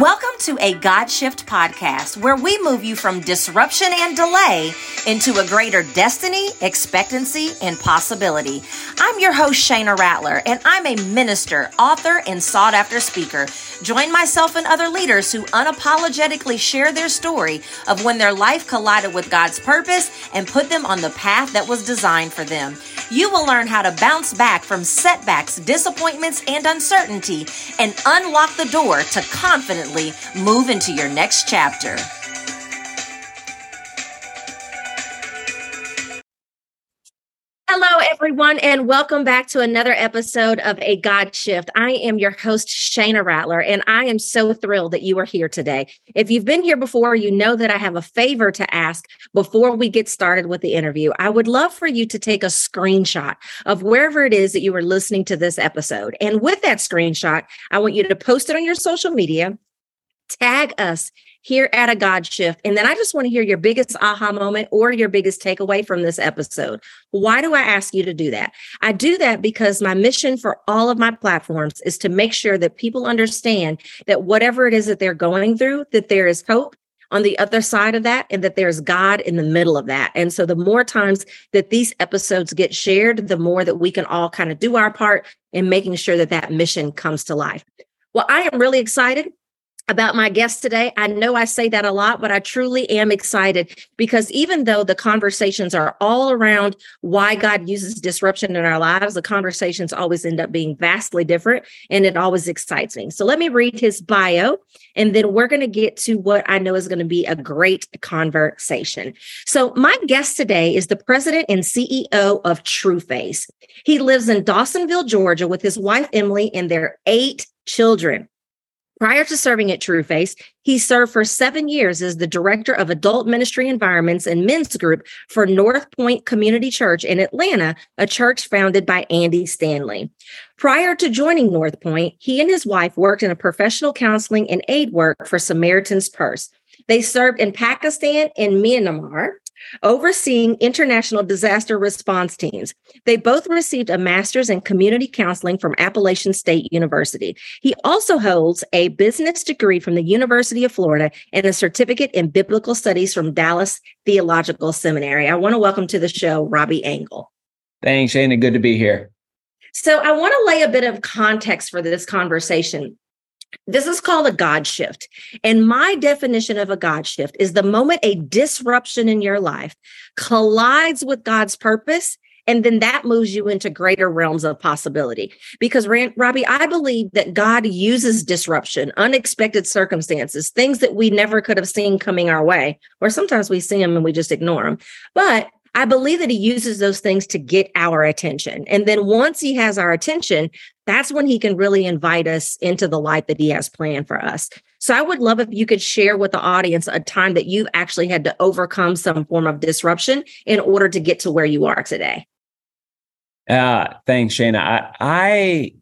Welcome to a God Shift podcast where we move you from disruption and delay into a greater destiny, expectancy, and possibility. I'm your host, Shana Rattler, and I'm a minister, author, and sought after speaker. Join myself and other leaders who unapologetically share their story of when their life collided with God's purpose and put them on the path that was designed for them. You will learn how to bounce back from setbacks, disappointments, and uncertainty and unlock the door to confidently move into your next chapter. Hello, everyone, and welcome back to another episode of A God Shift. I am your host, Shana Rattler, and I am so thrilled that you are here today. If you've been here before, you know that I have a favor to ask before we get started with the interview. I would love for you to take a screenshot of wherever it is that you are listening to this episode. And with that screenshot, I want you to post it on your social media, tag us here at a God shift. And then I just want to hear your biggest aha moment or your biggest takeaway from this episode. Why do I ask you to do that? I do that because my mission for all of my platforms is to make sure that people understand that whatever it is that they're going through, that there is hope on the other side of that and that there's God in the middle of that. And so the more times that these episodes get shared, the more that we can all kind of do our part in making sure that that mission comes to life. Well, I am really excited about my guest today. I know I say that a lot, but I truly am excited because even though the conversations are all around why God uses disruption in our lives, the conversations always end up being vastly different and it always excites me. So let me read his bio and then we're going to get to what I know is going to be a great conversation. So my guest today is the president and CEO of TrueFace. He lives in Dawsonville, Georgia with his wife Emily and their eight children. Prior to serving at TrueFace, he served for seven years as the director of adult ministry environments and men's group for North Point Community Church in Atlanta, a church founded by Andy Stanley. Prior to joining North Point, he and his wife worked in a professional counseling and aid work for Samaritan's Purse. They served in Pakistan and Myanmar, overseeing international disaster response teams. They both received a master's in community counseling from Appalachian State University. He also holds a business degree from the University of Florida and a certificate in biblical studies from Dallas Theological Seminary. I want to welcome to the show Robby Angle. Thanks, Shana. Good to be here. So, I want to lay a bit of context for this conversation. This is called a God shift. And my definition of a God shift is the moment a disruption in your life collides with God's purpose. And then that moves you into greater realms of possibility. Because, Robby, I believe that God uses disruption, unexpected circumstances, things that we never could have seen coming our way, or sometimes we see them and we just ignore them. But I believe that he uses those things to get our attention. And then once he has our attention, that's when he can really invite us into the light that he has planned for us. So I would love if you could share with the audience a time that you've actually had to overcome some form of disruption in order to get to where you are today. Uh, thanks, Shana. I, I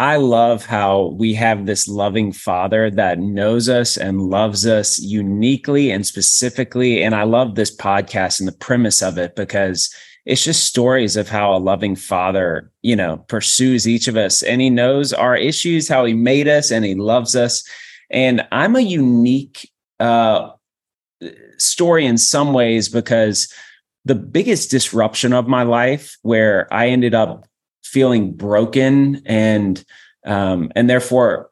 I love how we have this loving father that knows us and loves us uniquely and specifically. And I love this podcast and the premise of it because it's just stories of how a loving father, you know, pursues each of us and he knows our issues, how he made us and he loves us. And I'm a unique uh, story in some ways because the biggest disruption of my life where I ended up feeling broken and um, and therefore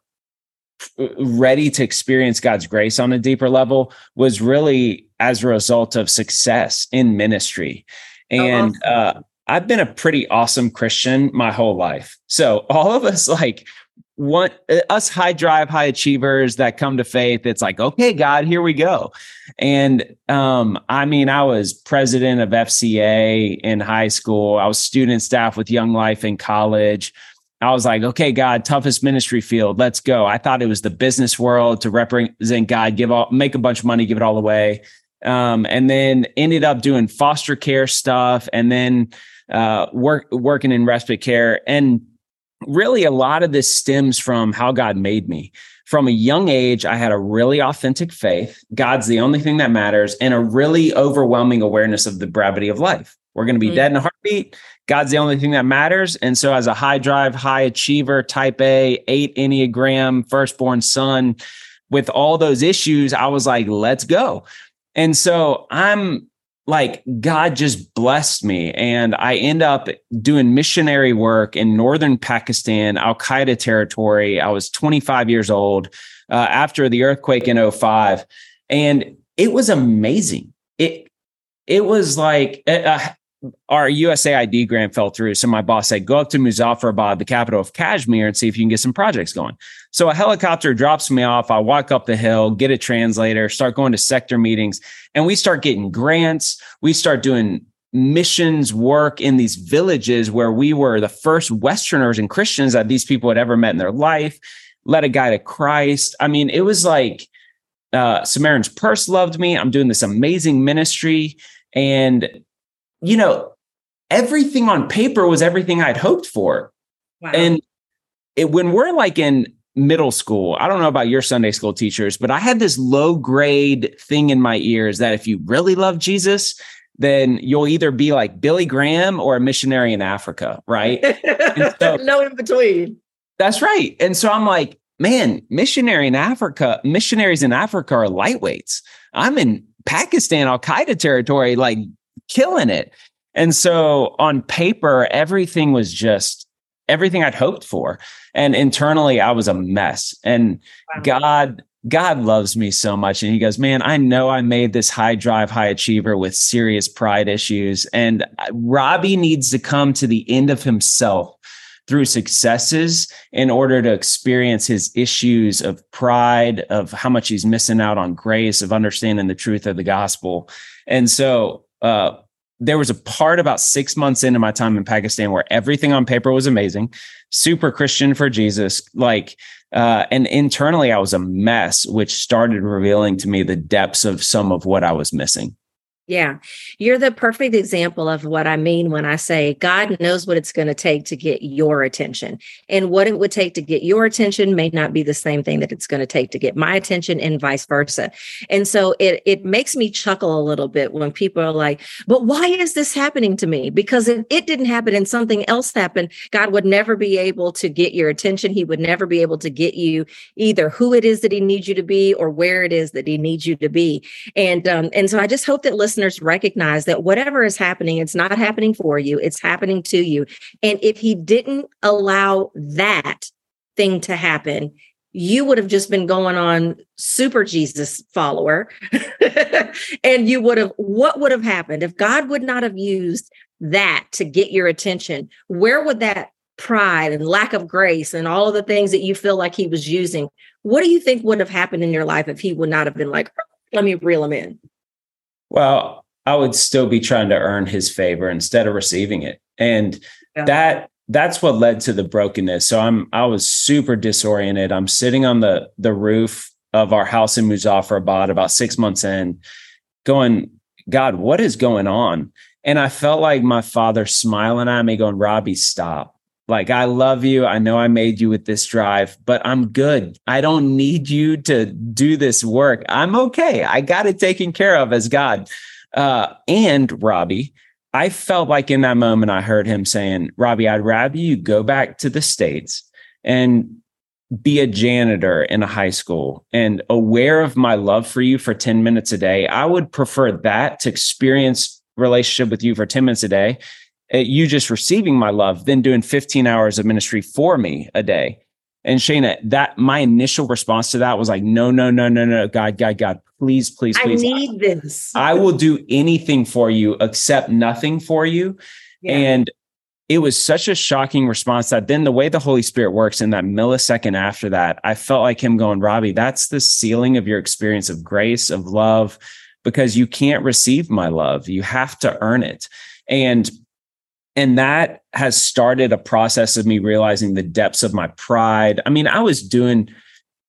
ready to experience God's grace on a deeper level was really as a result of success in ministry. Oh, and oh, awesome. uh, I've been a pretty awesome Christian my whole life. So all of us like want uh, us high drive high achievers that come to faith it's like okay god here we go. And um i mean i was president of fca in high school. I was student staff with young life in college. I was like okay god toughest ministry field let's go. I thought it was the business world to represent god give all make a bunch of money give it all away um and then ended up doing foster care stuff and then uh work working in respite care and really a lot of this stems from how God made me. From a young age, I had a really authentic faith. God's the only thing that matters and a really overwhelming awareness of the brevity of life. We're going to be mm-hmm. dead in a heartbeat. God's the only thing that matters. And so, as a high drive, high achiever, type A, eight Enneagram, firstborn son, with all those issues, I was like, let's go. And so I'm like, God just blessed me. And I end up doing missionary work in northern Pakistan, Al Qaeda territory. I was 25 years old uh, after the earthquake in 05. And it was amazing. It, it was like uh our USAID grant fell through. So my boss said, go up to Muzaffarabad, the capital of Kashmir, and see if you can get some projects going. So a helicopter drops me off. I walk up the hill, get a translator, start going to sector meetings, and we start getting grants. We start doing missions work in these villages where we were the first Westerners and Christians that these people had ever met in their life, led a guy to Christ. I mean, it was like uh, Samaritan's Purse loved me. I'm doing this amazing ministry. And you know, everything on paper was everything I'd hoped for. Wow. And it, when we're like in middle school, I don't know about your Sunday school teachers, but I had this low grade thing in my ears that if you really love Jesus, then you'll either be like Billy Graham or a missionary in Africa, right? So, no in between. That's right. And so I'm like, man, missionary in Africa, missionaries in Africa are lightweights. I'm in Pakistan, Al Qaeda territory. Like killing it. And so on paper, everything was just everything I'd hoped for. And internally, I was a mess. And wow. God, God loves me so much. And he goes, Man, I know I made this high drive, high achiever with serious pride issues. And uh, Robby needs to come to the end of himself through successes in order to experience his issues of pride, of how much he's missing out on grace, of understanding the truth of the gospel. And so uh, there was a part about six months into my time in Pakistan where everything on paper was amazing, super Christian for Jesus. Like, uh, and internally, I was a mess, which started revealing to me the depths of some of what I was missing. Yeah. You're the perfect example of what I mean when I say God knows what it's going to take to get your attention. And what it would take to get your attention may not be the same thing that it's going to take to get my attention and vice versa. And so it it makes me chuckle a little bit when people are like, "But why is this happening to me?" Because if it didn't happen and something else happened, God would never be able to get your attention. He would never be able to get you either who it is that he needs you to be or where it is that he needs you to be. And um and so I just hope that listen listeners recognize that whatever is happening, it's not happening for you, it's happening to you. And if he didn't allow that thing to happen, you would have just been going on super Jesus follower. and you would have, what would have happened if God would not have used that to get your attention? Where would that pride and lack of grace and all of the things that you feel like he was using, what do you think would have happened in your life if he would not have been like, let me reel him in? Well, I would still be trying to earn his favor instead of receiving it. And yeah. that that's what led to the brokenness. So I'm I was super disoriented. I'm sitting on the the roof of our house in Muzaffarabad about 6 months in going, God, what is going on? And I felt like my father smiling at me going, Robby, stop. Like, I love you. I know I made you with this drive, but I'm good. I don't need you to do this work. I'm okay. I got it taken care of as God. Uh, and Robby, I felt like in that moment, I heard him saying, Robby, I'd rather you go back to the States and be a janitor in a high school and aware of my love for you for 10 minutes a day. I would prefer that to experience relationship with you for 10 minutes a day. Uh, you just receiving my love than doing 15 hours of ministry for me a day. And Shana, that my initial response to that was like, no, no, no, no, no, God, God, God, please, please, please. I need this. I will do anything for you, accept nothing for you. Yeah. And it was such a shocking response that then the way the Holy Spirit works in that millisecond after that, I felt like him going, Robby, that's the ceiling of your experience of grace, of love, because you can't receive my love. You have to earn it. And and that has started a process of me realizing the depths of my pride. I mean, I was doing,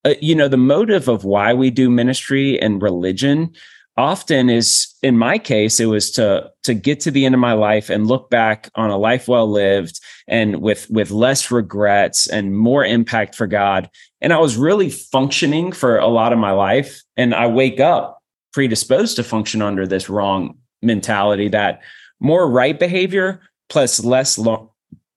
uh, you know, the motive of why we do ministry and religion often is in my case it was to to get to the end of my life and look back on a life well lived and with with less regrets and more impact for god and i was really functioning for a lot of my life and i wake up predisposed to function under this wrong mentality that more right behavior plus less lo-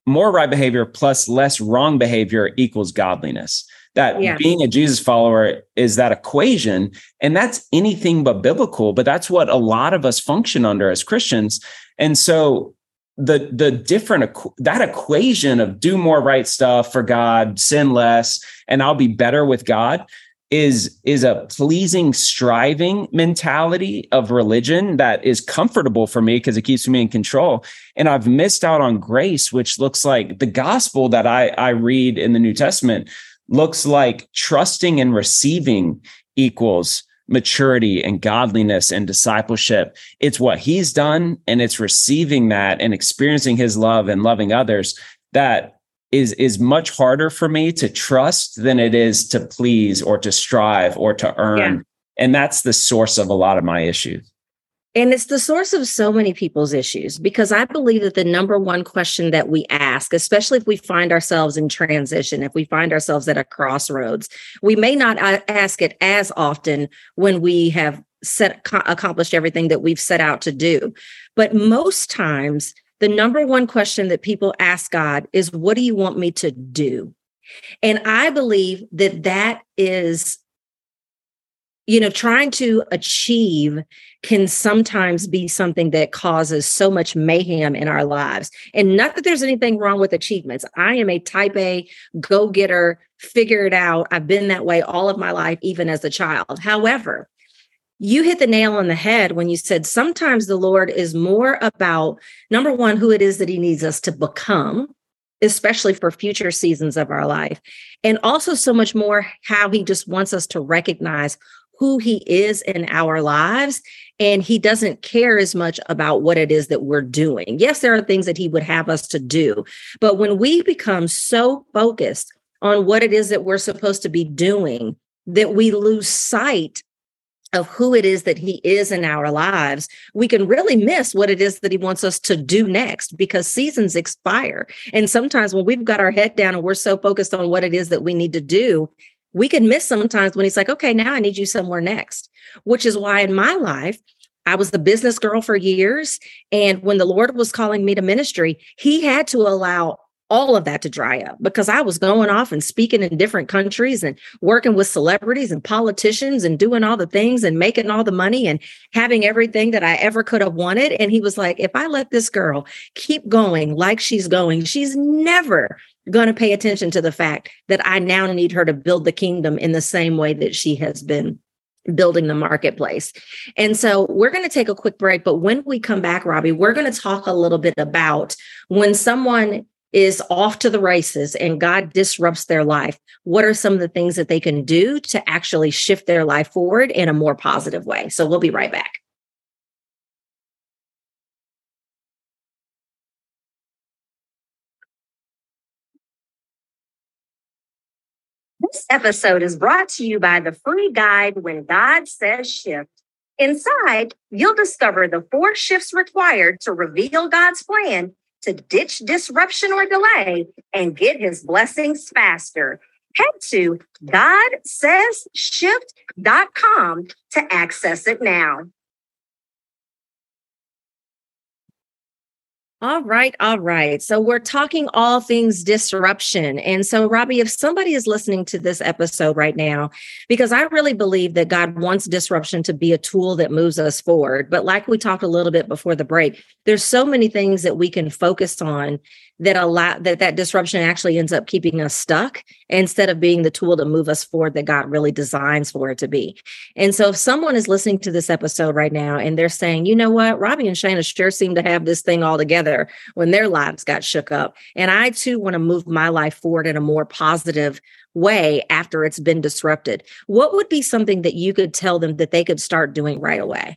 more right behavior plus less wrong behavior equals godliness that yeah. being a jesus follower is that equation and that's anything but biblical but that's what a lot of us function under as christians and so the the different that equation of do more right stuff for god sin less and i'll be better with god is is a pleasing striving mentality of religion that is comfortable for me because it keeps me in control. And i've missed out on grace which looks like the gospel that i i read in the new testament looks like trusting and receiving equals maturity and godliness and discipleship. It's what he's done and it's receiving that and experiencing his love and loving others that is is much harder for me to trust than it is to please or to strive or to earn yeah. and that's the source of a lot of my issues and it's the source of so many people's issues because I believe that the number one question that we ask, especially if we find ourselves in transition, if we find ourselves at a crossroads, we may not ask it as often when we have set accomplished everything that we've set out to do. But most times the number one question that people ask God is, What do you want me to do? And I believe that that is, you know, trying to achieve can sometimes be something that causes so much mayhem in our lives. And not that there's anything wrong with achievements. I am a type A go getter, figure it out. I've been that way all of my life, even as a child. However, you hit the nail on the head when you said sometimes the Lord is more about number one, who it is that He needs us to become, especially for future seasons of our life, and also so much more how He just wants us to recognize who He is in our lives. And He doesn't care as much about what it is that we're doing. Yes, there are things that He would have us to do, but when we become so focused on what it is that we're supposed to be doing, that we lose sight of who it is that he is in our lives, we can really miss what it is that he wants us to do next because seasons expire. And sometimes when we've got our head down and we're so focused on what it is that we need to do, we can miss sometimes when he's like, okay, now I need you somewhere next, which is why in my life, I was the business girl for years. And when the Lord was calling me to ministry, he had to allow all of that to dry up because I was going off and speaking in different countries and working with celebrities and politicians and doing all the things and making all the money and having everything that I ever could have wanted. And he was like, if I let this girl keep going like she's going, she's never going to pay attention to the fact that I now need her to build the kingdom in the same way that she has been building the marketplace. And so we're going to take a quick break, but when we come back, Robby, we're going to talk a little bit about when someone is off to the races and God disrupts their life, what are some of the things that they can do to actually shift their life forward in a more positive way? So we'll be right back. This episode is brought to you by the free guide When God Says Shift. Inside, you'll discover the four shifts required to reveal God's plan to ditch disruption or delay and get his blessings faster. Head to GodSaysShift.com to access it now. All right, all right. So we're talking all things disruption. And so, Robby, if somebody is listening to this episode right now, because I really believe that God wants disruption to be a tool that moves us forward. But like we talked a little bit before the break, there's so many things that we can focus on that allow that that disruption actually ends up keeping us stuck instead of being the tool to move us forward that God really designs for it to be. And so if someone is listening to this episode right now and they're saying, you know what, Robby and Shana sure seem to have this thing all together when their lives got shook up. And I too want to move my life forward in a more positive way after it's been disrupted. What would be something that you could tell them that they could start doing right away?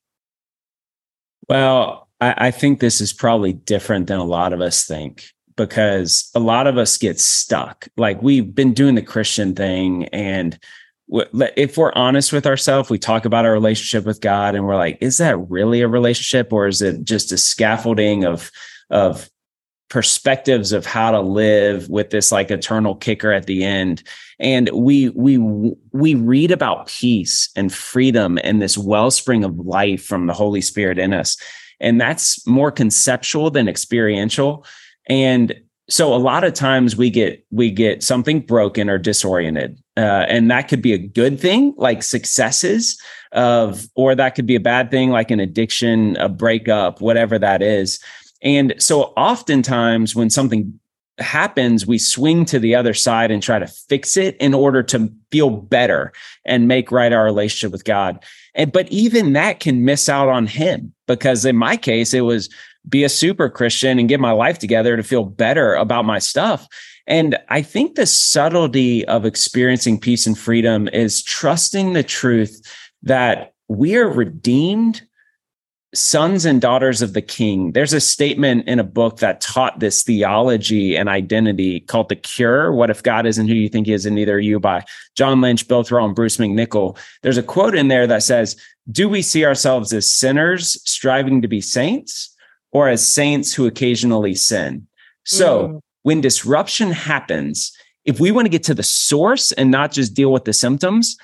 Well, I, I think this is probably different than a lot of us think because a lot of us get stuck. Like we've been doing the Christian thing and if we're honest with ourselves, we talk about our relationship with God and we're like, is that really a relationship or is it just a scaffolding of of perspectives of how to live with this like eternal kicker at the end and we we we read about peace and freedom and this wellspring of life from the holy spirit in us And that's more conceptual than experiential. And so a lot of times we get we get something broken or disoriented uh, and that could be a good thing like successes of or that could be a bad thing like an addiction a breakup whatever that is. And so oftentimes when something happens we swing to the other side and try to fix it in order to feel better and make right our relationship with god. And but even that can miss out on him because in my case it was be a super Christian and get my life together to feel better about my stuff. And I think the subtlety of experiencing peace and freedom is trusting the truth that we are redeemed sons and daughters of the king. There's a statement in a book that taught this theology and identity called The Cure. What if God isn't who you think he is, and neither are you by John Lynch, Bill Thrall, and Bruce McNichol. There's a quote in there that says, Do we see ourselves as sinners striving to be saints? Or as saints who occasionally sin. So mm. when disruption happens, if we want to get to the source and not just deal with the symptoms,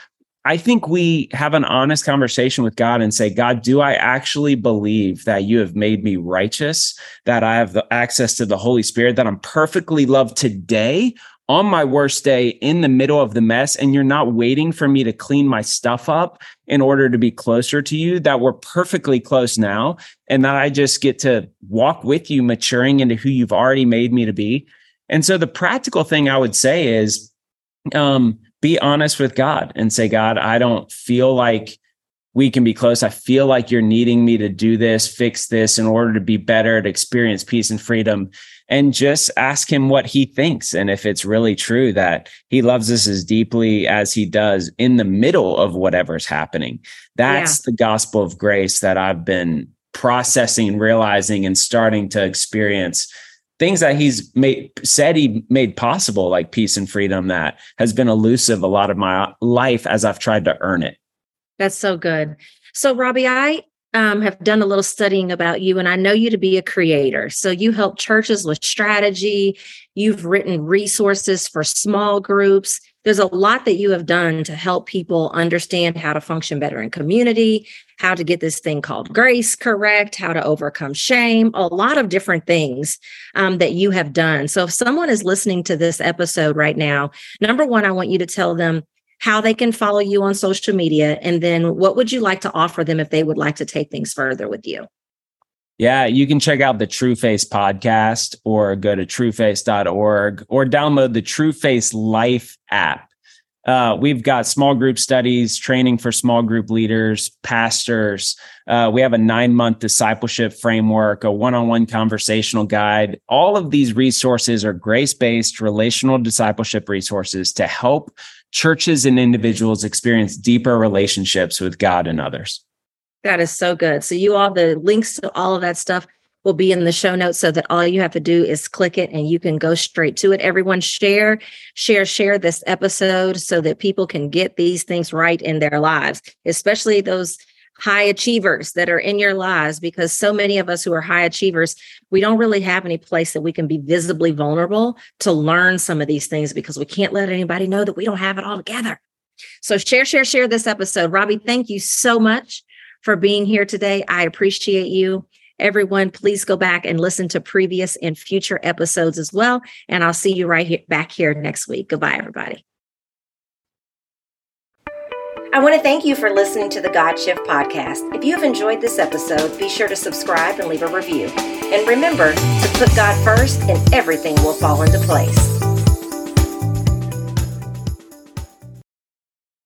I think we have an honest conversation with God and say, God, do I actually believe that you have made me righteous, that I have the access to the Holy Spirit, that I'm perfectly loved today? On my worst day in the middle of the mess and you're not waiting for me to clean my stuff up in order to be closer to you that we're perfectly close now and that I just get to walk with you maturing into who you've already made me to be. And so the practical thing I would say is um, be honest with God and say, God, I don't feel like we can be close. I feel like you're needing me to do this, fix this in order to be better, to experience peace and freedom and just ask him what he thinks and if it's really true that he loves us as deeply as he does in the middle of whatever's happening. That's yeah. the gospel of grace that I've been processing, realizing, and starting to experience things that he's made said he made possible like peace and freedom that has been elusive a lot of my life as I've tried to earn it. That's so good. So Robby, I um, have done a little studying about you, and I know you to be a creator. So you help churches with strategy. You've written resources for small groups. There's a lot that you have done to help people understand how to function better in community, how to get this thing called grace correct, how to overcome shame, a lot of different things um, that you have done. So if someone is listening to this episode right now, number one, I want you to tell them how they can follow you on social media, and then what would you like to offer them if they would like to take things further with you? Yeah, you can check out the True Face podcast or go to trueface.org or download the True Face Life app. Uh, we've got small group studies, training for small group leaders, pastors. Uh, we have a nine month discipleship framework, a one on one conversational guide. All of these resources are grace based relational discipleship resources to help churches and individuals experience deeper relationships with God and others. That is so good. So, you all, the links to all of that stuff will be in the show notes so that all you have to do is click it and you can go straight to it. Everyone share, share, share this episode so that people can get these things right in their lives, especially those high achievers that are in your lives because so many of us who are high achievers we don't really have any place that we can be visibly vulnerable to learn some of these things because we can't let anybody know that we don't have it all together. So share share share this episode. Robby thank you so much for being here today. I appreciate you everyone please go back and listen to previous and future episodes as well and i'll see you right here back here next week goodbye everybody I want to thank you for listening to the God Shift podcast. If you have enjoyed this episode, be sure to subscribe and leave a review. And remember to put God first, and everything will fall into place.